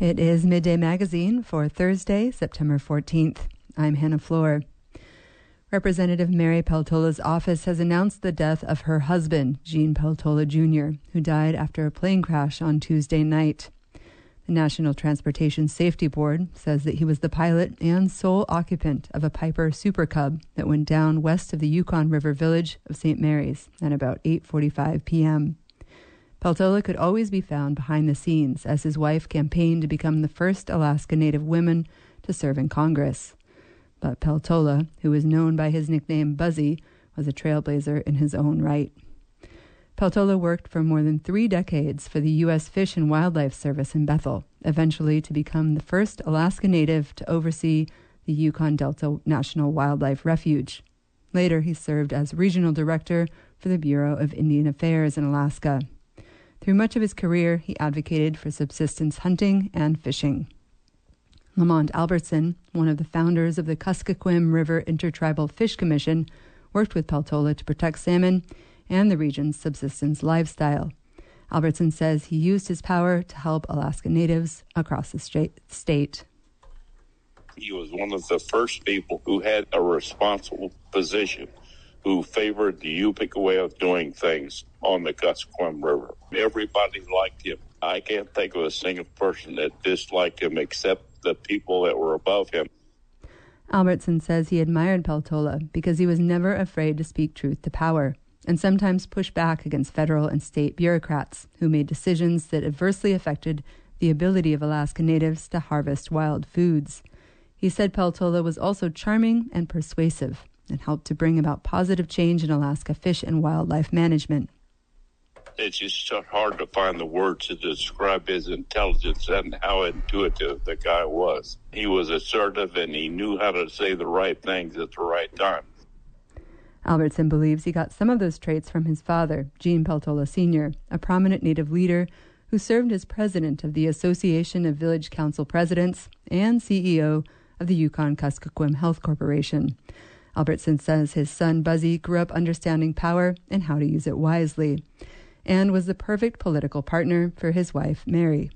It is Midday Magazine for Thursday, September 14th. I'm Hannah Floor. Representative Mary Peltola's office has announced the death of her husband, Gene Peltola Jr., who died after a plane crash on Tuesday night. The National Transportation Safety Board says that he was the pilot and sole occupant of a Piper Super Cub that went down west of the Yukon River village of St. Mary's at about 8:45 p.m. Peltola could always be found behind the scenes as his wife campaigned to become the first Alaska Native woman to serve in Congress. But Peltola, who was known by his nickname Buzzy, was a trailblazer in his own right. Peltola worked for more than three decades for the U.S. Fish and Wildlife Service in Bethel, eventually to become the first Alaska Native to oversee the Yukon Delta National Wildlife Refuge. Later, he served as regional director for the Bureau of Indian Affairs in Alaska. Through much of his career, he advocated for subsistence hunting and fishing. Lamont Albertson, one of the founders of the Kuskokwim River Intertribal Fish Commission, worked with Peltola to protect salmon and the region's subsistence lifestyle. Albertson says he used his power to help Alaska Natives across the state. He was one of the first people who had a responsible position who favored the Yupik way of doing things on the Kuskokwim River. Everybody liked him. I can't think of a single person that disliked him except the people that were above him. Albertson says he admired Peltola because he was never afraid to speak truth to power and sometimes push back against federal and state bureaucrats who made decisions that adversely affected the ability of Alaska Natives to harvest wild foods. He said Peltola was also charming and persuasive and helped to bring about positive change in Alaska fish and wildlife management. It's just so hard to find the words to describe his intelligence and how intuitive the guy was. He was assertive and he knew how to say the right things at the right time. Albertson believes he got some of those traits from his father, Gene Peltola Sr., a prominent Native leader who served as president of the Association of Village Council Presidents and CEO of the Yukon Kuskokwim Health Corporation. Albertson says his son Buzzy grew up understanding power and how to use it wisely, and was the perfect political partner for his wife, Mary.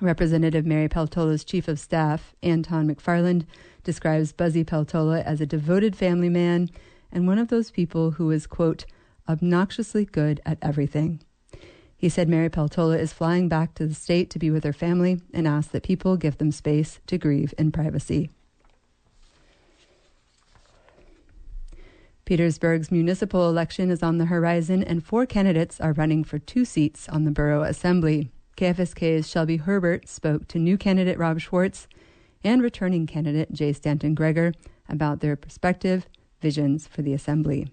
Representative Mary Peltola's chief of staff, Anton McParland, describes Buzzy Peltola as a devoted family man and one of those people who is, quote, obnoxiously good at everything. He said Mary Peltola is flying back to the state to be with her family and asks that people give them space to grieve in privacy. Petersburg's municipal election is on the horizon, and four candidates are running for two seats on the borough assembly. KFSK's Shelby Herbert spoke to new candidate Rob Schwartz and returning candidate Jay Stanton Gregor about their perspective visions for the assembly.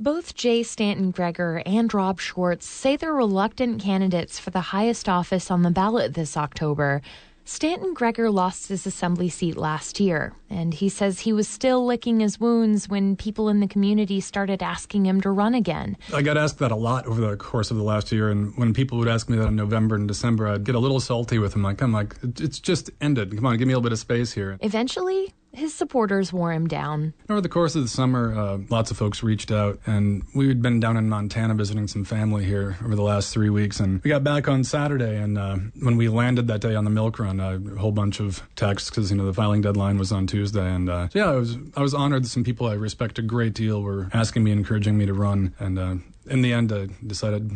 Both Jay Stanton Gregor and Rob Schwartz say they're reluctant candidates for the highest office on the ballot this October. Stanton Gregor lost his assembly seat last year, and he says he was still licking his wounds when people in the community started asking him to run again. I got asked that a lot over the course of the last year, and when people would ask me that in November and December, I'd get a little salty with them. Like, I'm like, it's just ended. Come on, give me a little bit of space here. Eventually, his supporters wore him down. Over the course of the summer, uh, lots of folks reached out, and we had been down in Montana visiting some family here over the last three weeks. And we got back on Saturday, and uh, when we landed that day on the milk run, a whole bunch of texts because you know the filing deadline was on Tuesday. And uh, so yeah, I was I was honored that some people I respect a great deal were asking me, encouraging me to run, and uh, in the end, I decided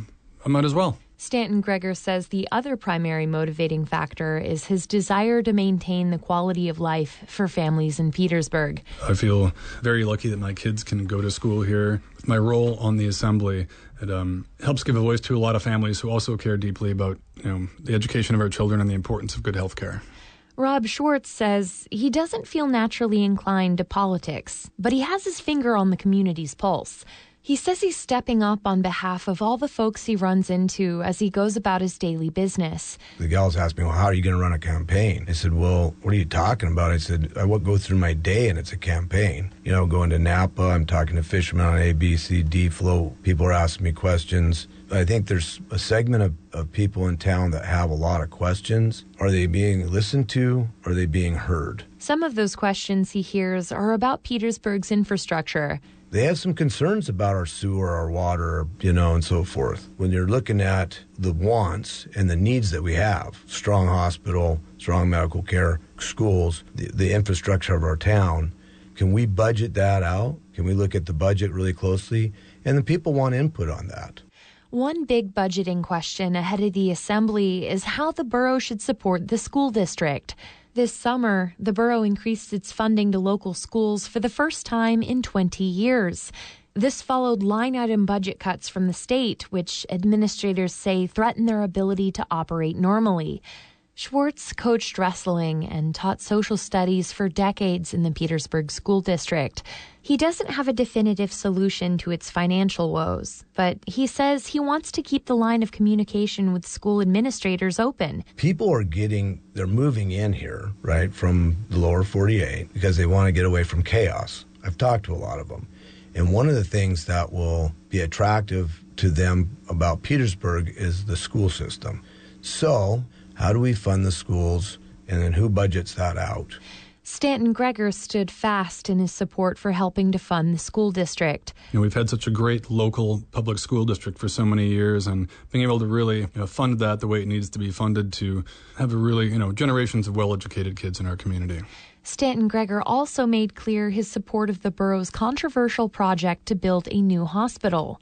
I might as well. Stanton Gregor says the other primary motivating factor is his desire to maintain the quality of life for families in Petersburg. I feel very lucky that my kids can go to school here. With my role on the assembly, it um, helps give a voice to a lot of families who also care deeply about you know the education of our children and the importance of good health care. Rob Schwartz says he doesn't feel naturally inclined to politics, but he has his finger on the community's pulse. He says he's stepping up on behalf of all the folks he runs into as he goes about his daily business. The gals asked me, Well, how are you going to run a campaign? I said, Well, what are you talking about? I said, I go through my day and it's a campaign. You know, going to Napa, I'm talking to fishermen on A, B, C, D float. People are asking me questions. I think there's a segment of, of people in town that have a lot of questions. Are they being listened to? Are they being heard? Some of those questions he hears are about Petersburg's infrastructure. They have some concerns about our sewer, our water, you know, and so forth. When you're looking at the wants and the needs that we have, strong hospital, strong medical care, schools, the, the infrastructure of our town, can we budget that out? Can we look at the budget really closely? And the people want input on that. One big budgeting question ahead of the assembly is how the borough should support the school district. This summer, the borough increased its funding to local schools for the first time in 20 years. This followed line item budget cuts from the state, which administrators say threaten their ability to operate normally. Schwartz coached wrestling and taught social studies for decades in the Petersburg School District. He doesn't have a definitive solution to its financial woes, but he says he wants to keep the line of communication with school administrators open. People are getting, they're moving in here, right, from the lower 48 because they want to get away from chaos. I've talked to a lot of them. And one of the things that will be attractive to them about Petersburg is the school system. So, how do we fund the schools? And then who budgets that out? Stanton Gregor stood fast in his support for helping to fund the school district. You know, we've had such a great local public school district for so many years, and being able to really you know, fund that the way it needs to be funded to have a really, you know, generations of well educated kids in our community. Stanton Gregor also made clear his support of the borough's controversial project to build a new hospital.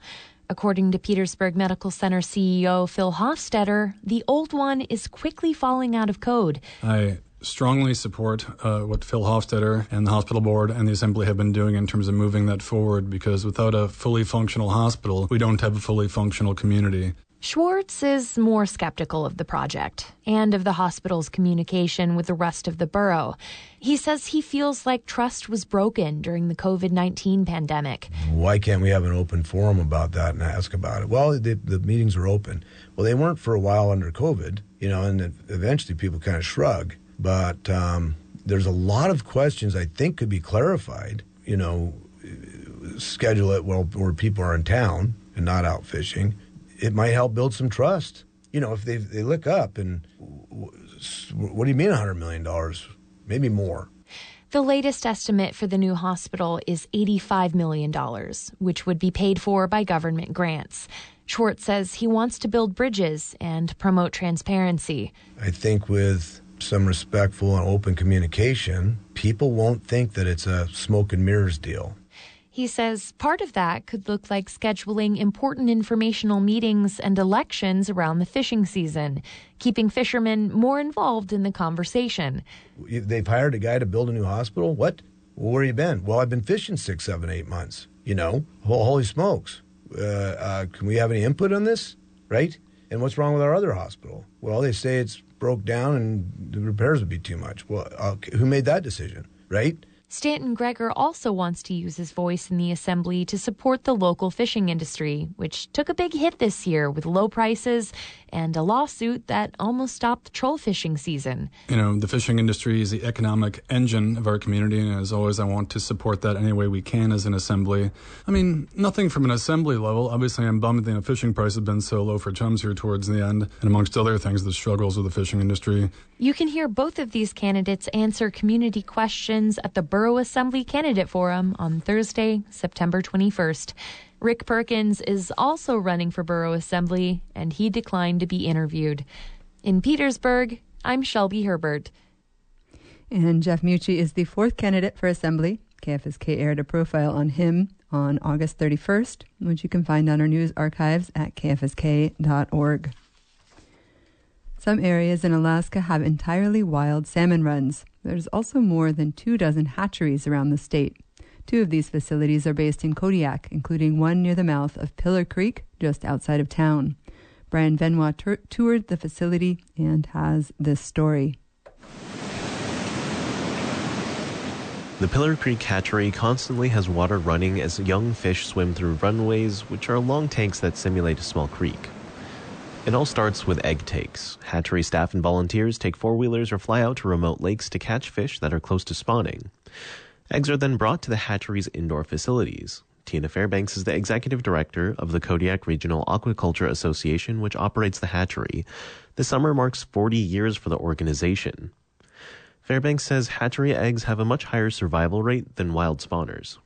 According to Petersburg Medical Center CEO Phil Hofstetter, the old one is quickly falling out of code. I strongly support uh, what Phil Hofstetter and the hospital board and the assembly have been doing in terms of moving that forward because without a fully functional hospital, we don't have a fully functional community. Schwartz is more skeptical of the project and of the hospital's communication with the rest of the borough. He says he feels like trust was broken during the COVID 19 pandemic. Why can't we have an open forum about that and ask about it? Well, the, the meetings were open. Well, they weren't for a while under COVID, you know, and eventually people kind of shrug. But um, there's a lot of questions I think could be clarified, you know, schedule it where, where people are in town and not out fishing it might help build some trust. You know, if they they look up and what do you mean $100 million? Maybe more. The latest estimate for the new hospital is $85 million, which would be paid for by government grants. Schwartz says he wants to build bridges and promote transparency. I think with some respectful and open communication, people won't think that it's a smoke and mirrors deal. He says part of that could look like scheduling important informational meetings and elections around the fishing season, keeping fishermen more involved in the conversation. They've hired a guy to build a new hospital? What? Well, where you been? Well, I've been fishing six, seven, eight months. You know, holy smokes. Uh, uh, can we have any input on this? Right? And what's wrong with our other hospital? Well, they say it's broke down and the repairs would be too much. Well, uh, who made that decision? Right? Stanton Gregor also wants to use his voice in the assembly to support the local fishing industry, which took a big hit this year with low prices and a lawsuit that almost stopped the troll fishing season. You know, the fishing industry is the economic engine of our community, and as always, I want to support that any way we can as an assembly. I mean, nothing from an assembly level. Obviously, I'm bummed that the fishing price has been so low for chums here towards the end, and amongst other things, the struggles of the fishing industry. You can hear both of these candidates answer community questions at the Borough Assembly Candidate Forum on Thursday, September 21st. Rick Perkins is also running for Borough Assembly, and he declined to be interviewed. In Petersburg, I'm Shelby Herbert. And Jeff Meucci is the fourth candidate for Assembly. KFSK aired a profile on him on August 31st, which you can find on our news archives at kfsk.org. Some areas in Alaska have entirely wild salmon runs. There's also more than two dozen hatcheries around the state. Two of these facilities are based in Kodiak, including one near the mouth of Pillar Creek, just outside of town. Brian Benoit tur- toured the facility and has this story. The Pillar Creek hatchery constantly has water running as young fish swim through runways, which are long tanks that simulate a small creek. It all starts with egg takes. Hatchery staff and volunteers take four wheelers or fly out to remote lakes to catch fish that are close to spawning. Eggs are then brought to the hatchery's indoor facilities. Tina Fairbanks is the executive director of the Kodiak Regional Aquaculture Association, which operates the hatchery. The summer marks 40 years for the organization. Fairbanks says hatchery eggs have a much higher survival rate than wild spawners.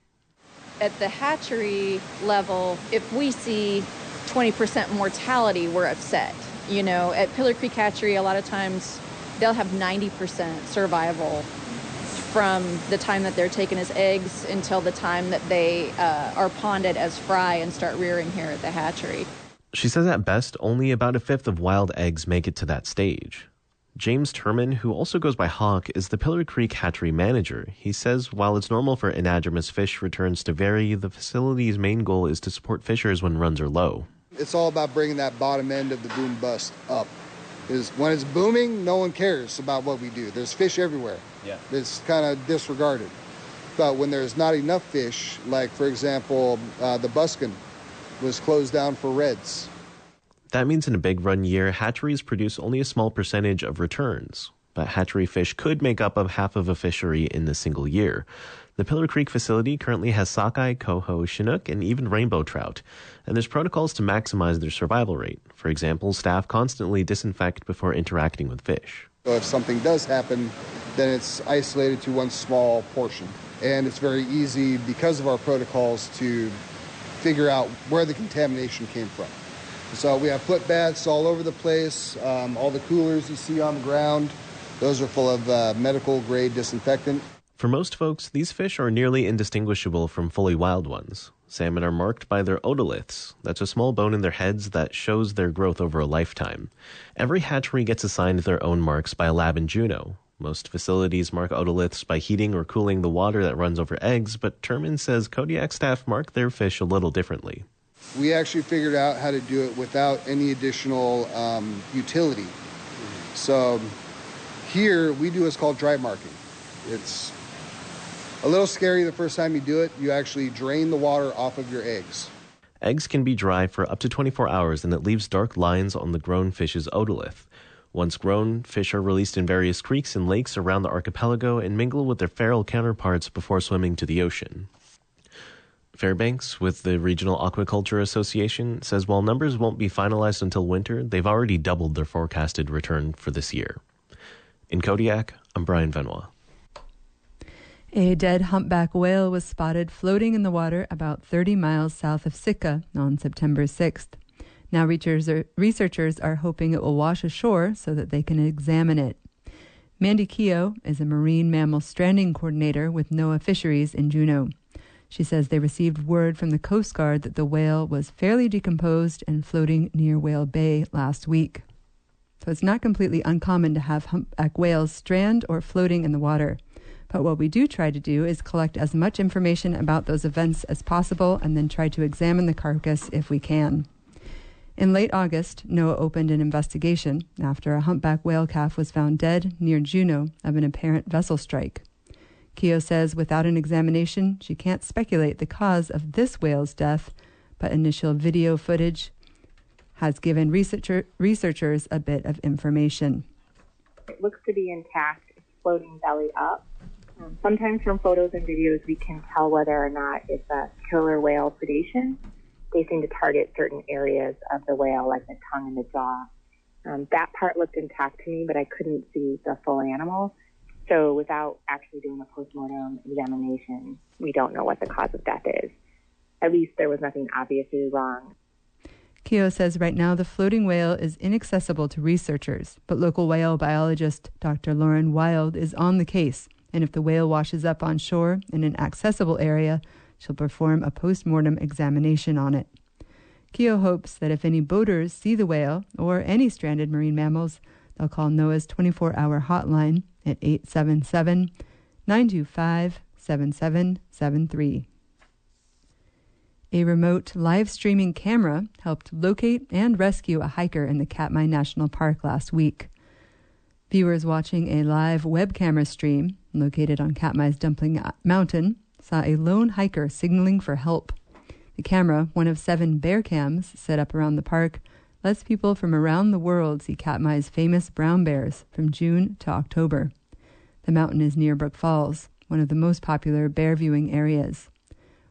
At the hatchery level, if we see 20% mortality, we're upset. You know, at Pillar Creek Hatchery, a lot of times they'll have 90% survival from the time that they're taken as eggs until the time that they uh, are ponded as fry and start rearing here at the hatchery. She says at best, only about a fifth of wild eggs make it to that stage. James Turman, who also goes by Hawk, is the Pillar Creek hatchery manager. He says while it's normal for anadromous fish returns to vary, the facility's main goal is to support fishers when runs are low. It's all about bringing that bottom end of the boom bust up. Is when it's booming, no one cares about what we do. There's fish everywhere. Yeah. It's kind of disregarded. But when there's not enough fish, like for example, uh, the Buskin was closed down for reds. That means in a big run year, hatcheries produce only a small percentage of returns. But hatchery fish could make up of half of a fishery in a single year. The Pillar Creek facility currently has sockeye, coho, chinook, and even rainbow trout, and there's protocols to maximize their survival rate. For example, staff constantly disinfect before interacting with fish. So if something does happen, then it's isolated to one small portion. And it's very easy, because of our protocols, to figure out where the contamination came from. So we have foot baths all over the place. Um, all the coolers you see on the ground, those are full of uh, medical grade disinfectant. For most folks, these fish are nearly indistinguishable from fully wild ones. Salmon are marked by their otoliths. That's a small bone in their heads that shows their growth over a lifetime. Every hatchery gets assigned their own marks by a lab in Juneau. Most facilities mark otoliths by heating or cooling the water that runs over eggs, but Turman says Kodiak staff mark their fish a little differently. We actually figured out how to do it without any additional um, utility. So here we do what's called dry marking. It's a little scary the first time you do it. You actually drain the water off of your eggs. Eggs can be dry for up to 24 hours and it leaves dark lines on the grown fish's otolith. Once grown, fish are released in various creeks and lakes around the archipelago and mingle with their feral counterparts before swimming to the ocean. Fairbanks, with the Regional Aquaculture Association, says while numbers won't be finalized until winter, they've already doubled their forecasted return for this year. In Kodiak, I'm Brian Venois. A dead humpback whale was spotted floating in the water about 30 miles south of Sitka on September 6th. Now, researchers are hoping it will wash ashore so that they can examine it. Mandy Keogh is a marine mammal stranding coordinator with NOAA Fisheries in Juneau. She says they received word from the Coast Guard that the whale was fairly decomposed and floating near Whale Bay last week. So it's not completely uncommon to have humpback whales strand or floating in the water. But what we do try to do is collect as much information about those events as possible and then try to examine the carcass if we can. In late August, NOAA opened an investigation after a humpback whale calf was found dead near Juneau of an apparent vessel strike. Keogh says without an examination, she can't speculate the cause of this whale's death, but initial video footage has given researcher, researchers a bit of information. It looks to be intact, it's floating belly up. Um, sometimes from photos and videos, we can tell whether or not it's a killer whale predation. They seem to target certain areas of the whale, like the tongue and the jaw. Um, that part looked intact to me, but I couldn't see the full animal. So without actually doing a postmortem examination, we don't know what the cause of death is. At least there was nothing obviously wrong. Keogh says right now the floating whale is inaccessible to researchers, but local whale biologist Dr. Lauren Wild is on the case and if the whale washes up on shore in an accessible area, she'll perform a post mortem examination on it. Keogh hopes that if any boaters see the whale or any stranded marine mammals, they'll call NOAA's 24 hour hotline at 877 925 7773. A remote live streaming camera helped locate and rescue a hiker in the Katmai National Park last week. Viewers watching a live web camera stream located on Katmai's Dumpling Mountain saw a lone hiker signaling for help. The camera, one of seven bear cams set up around the park, lets people from around the world see Katmai's famous brown bears from June to October. The mountain is near Brooks Falls, one of the most popular bear viewing areas.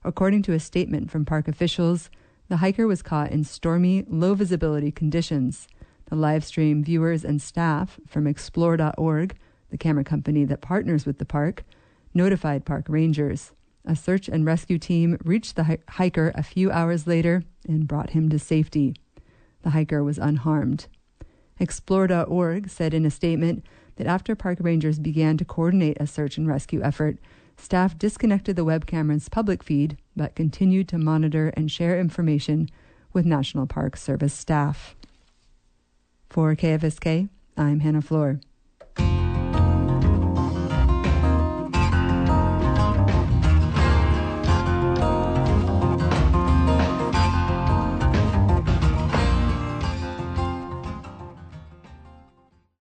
According to a statement from park officials, the hiker was caught in stormy, low visibility conditions the live stream viewers and staff from Explore.org, the camera company that partners with the park, notified park rangers. A search and rescue team reached the hiker a few hours later and brought him to safety. The hiker was unharmed. Explore.org said in a statement that after park rangers began to coordinate a search and rescue effort, staff disconnected the web camera's public feed but continued to monitor and share information with National Park Service staff. For KFSK, I'm Hannah Floor.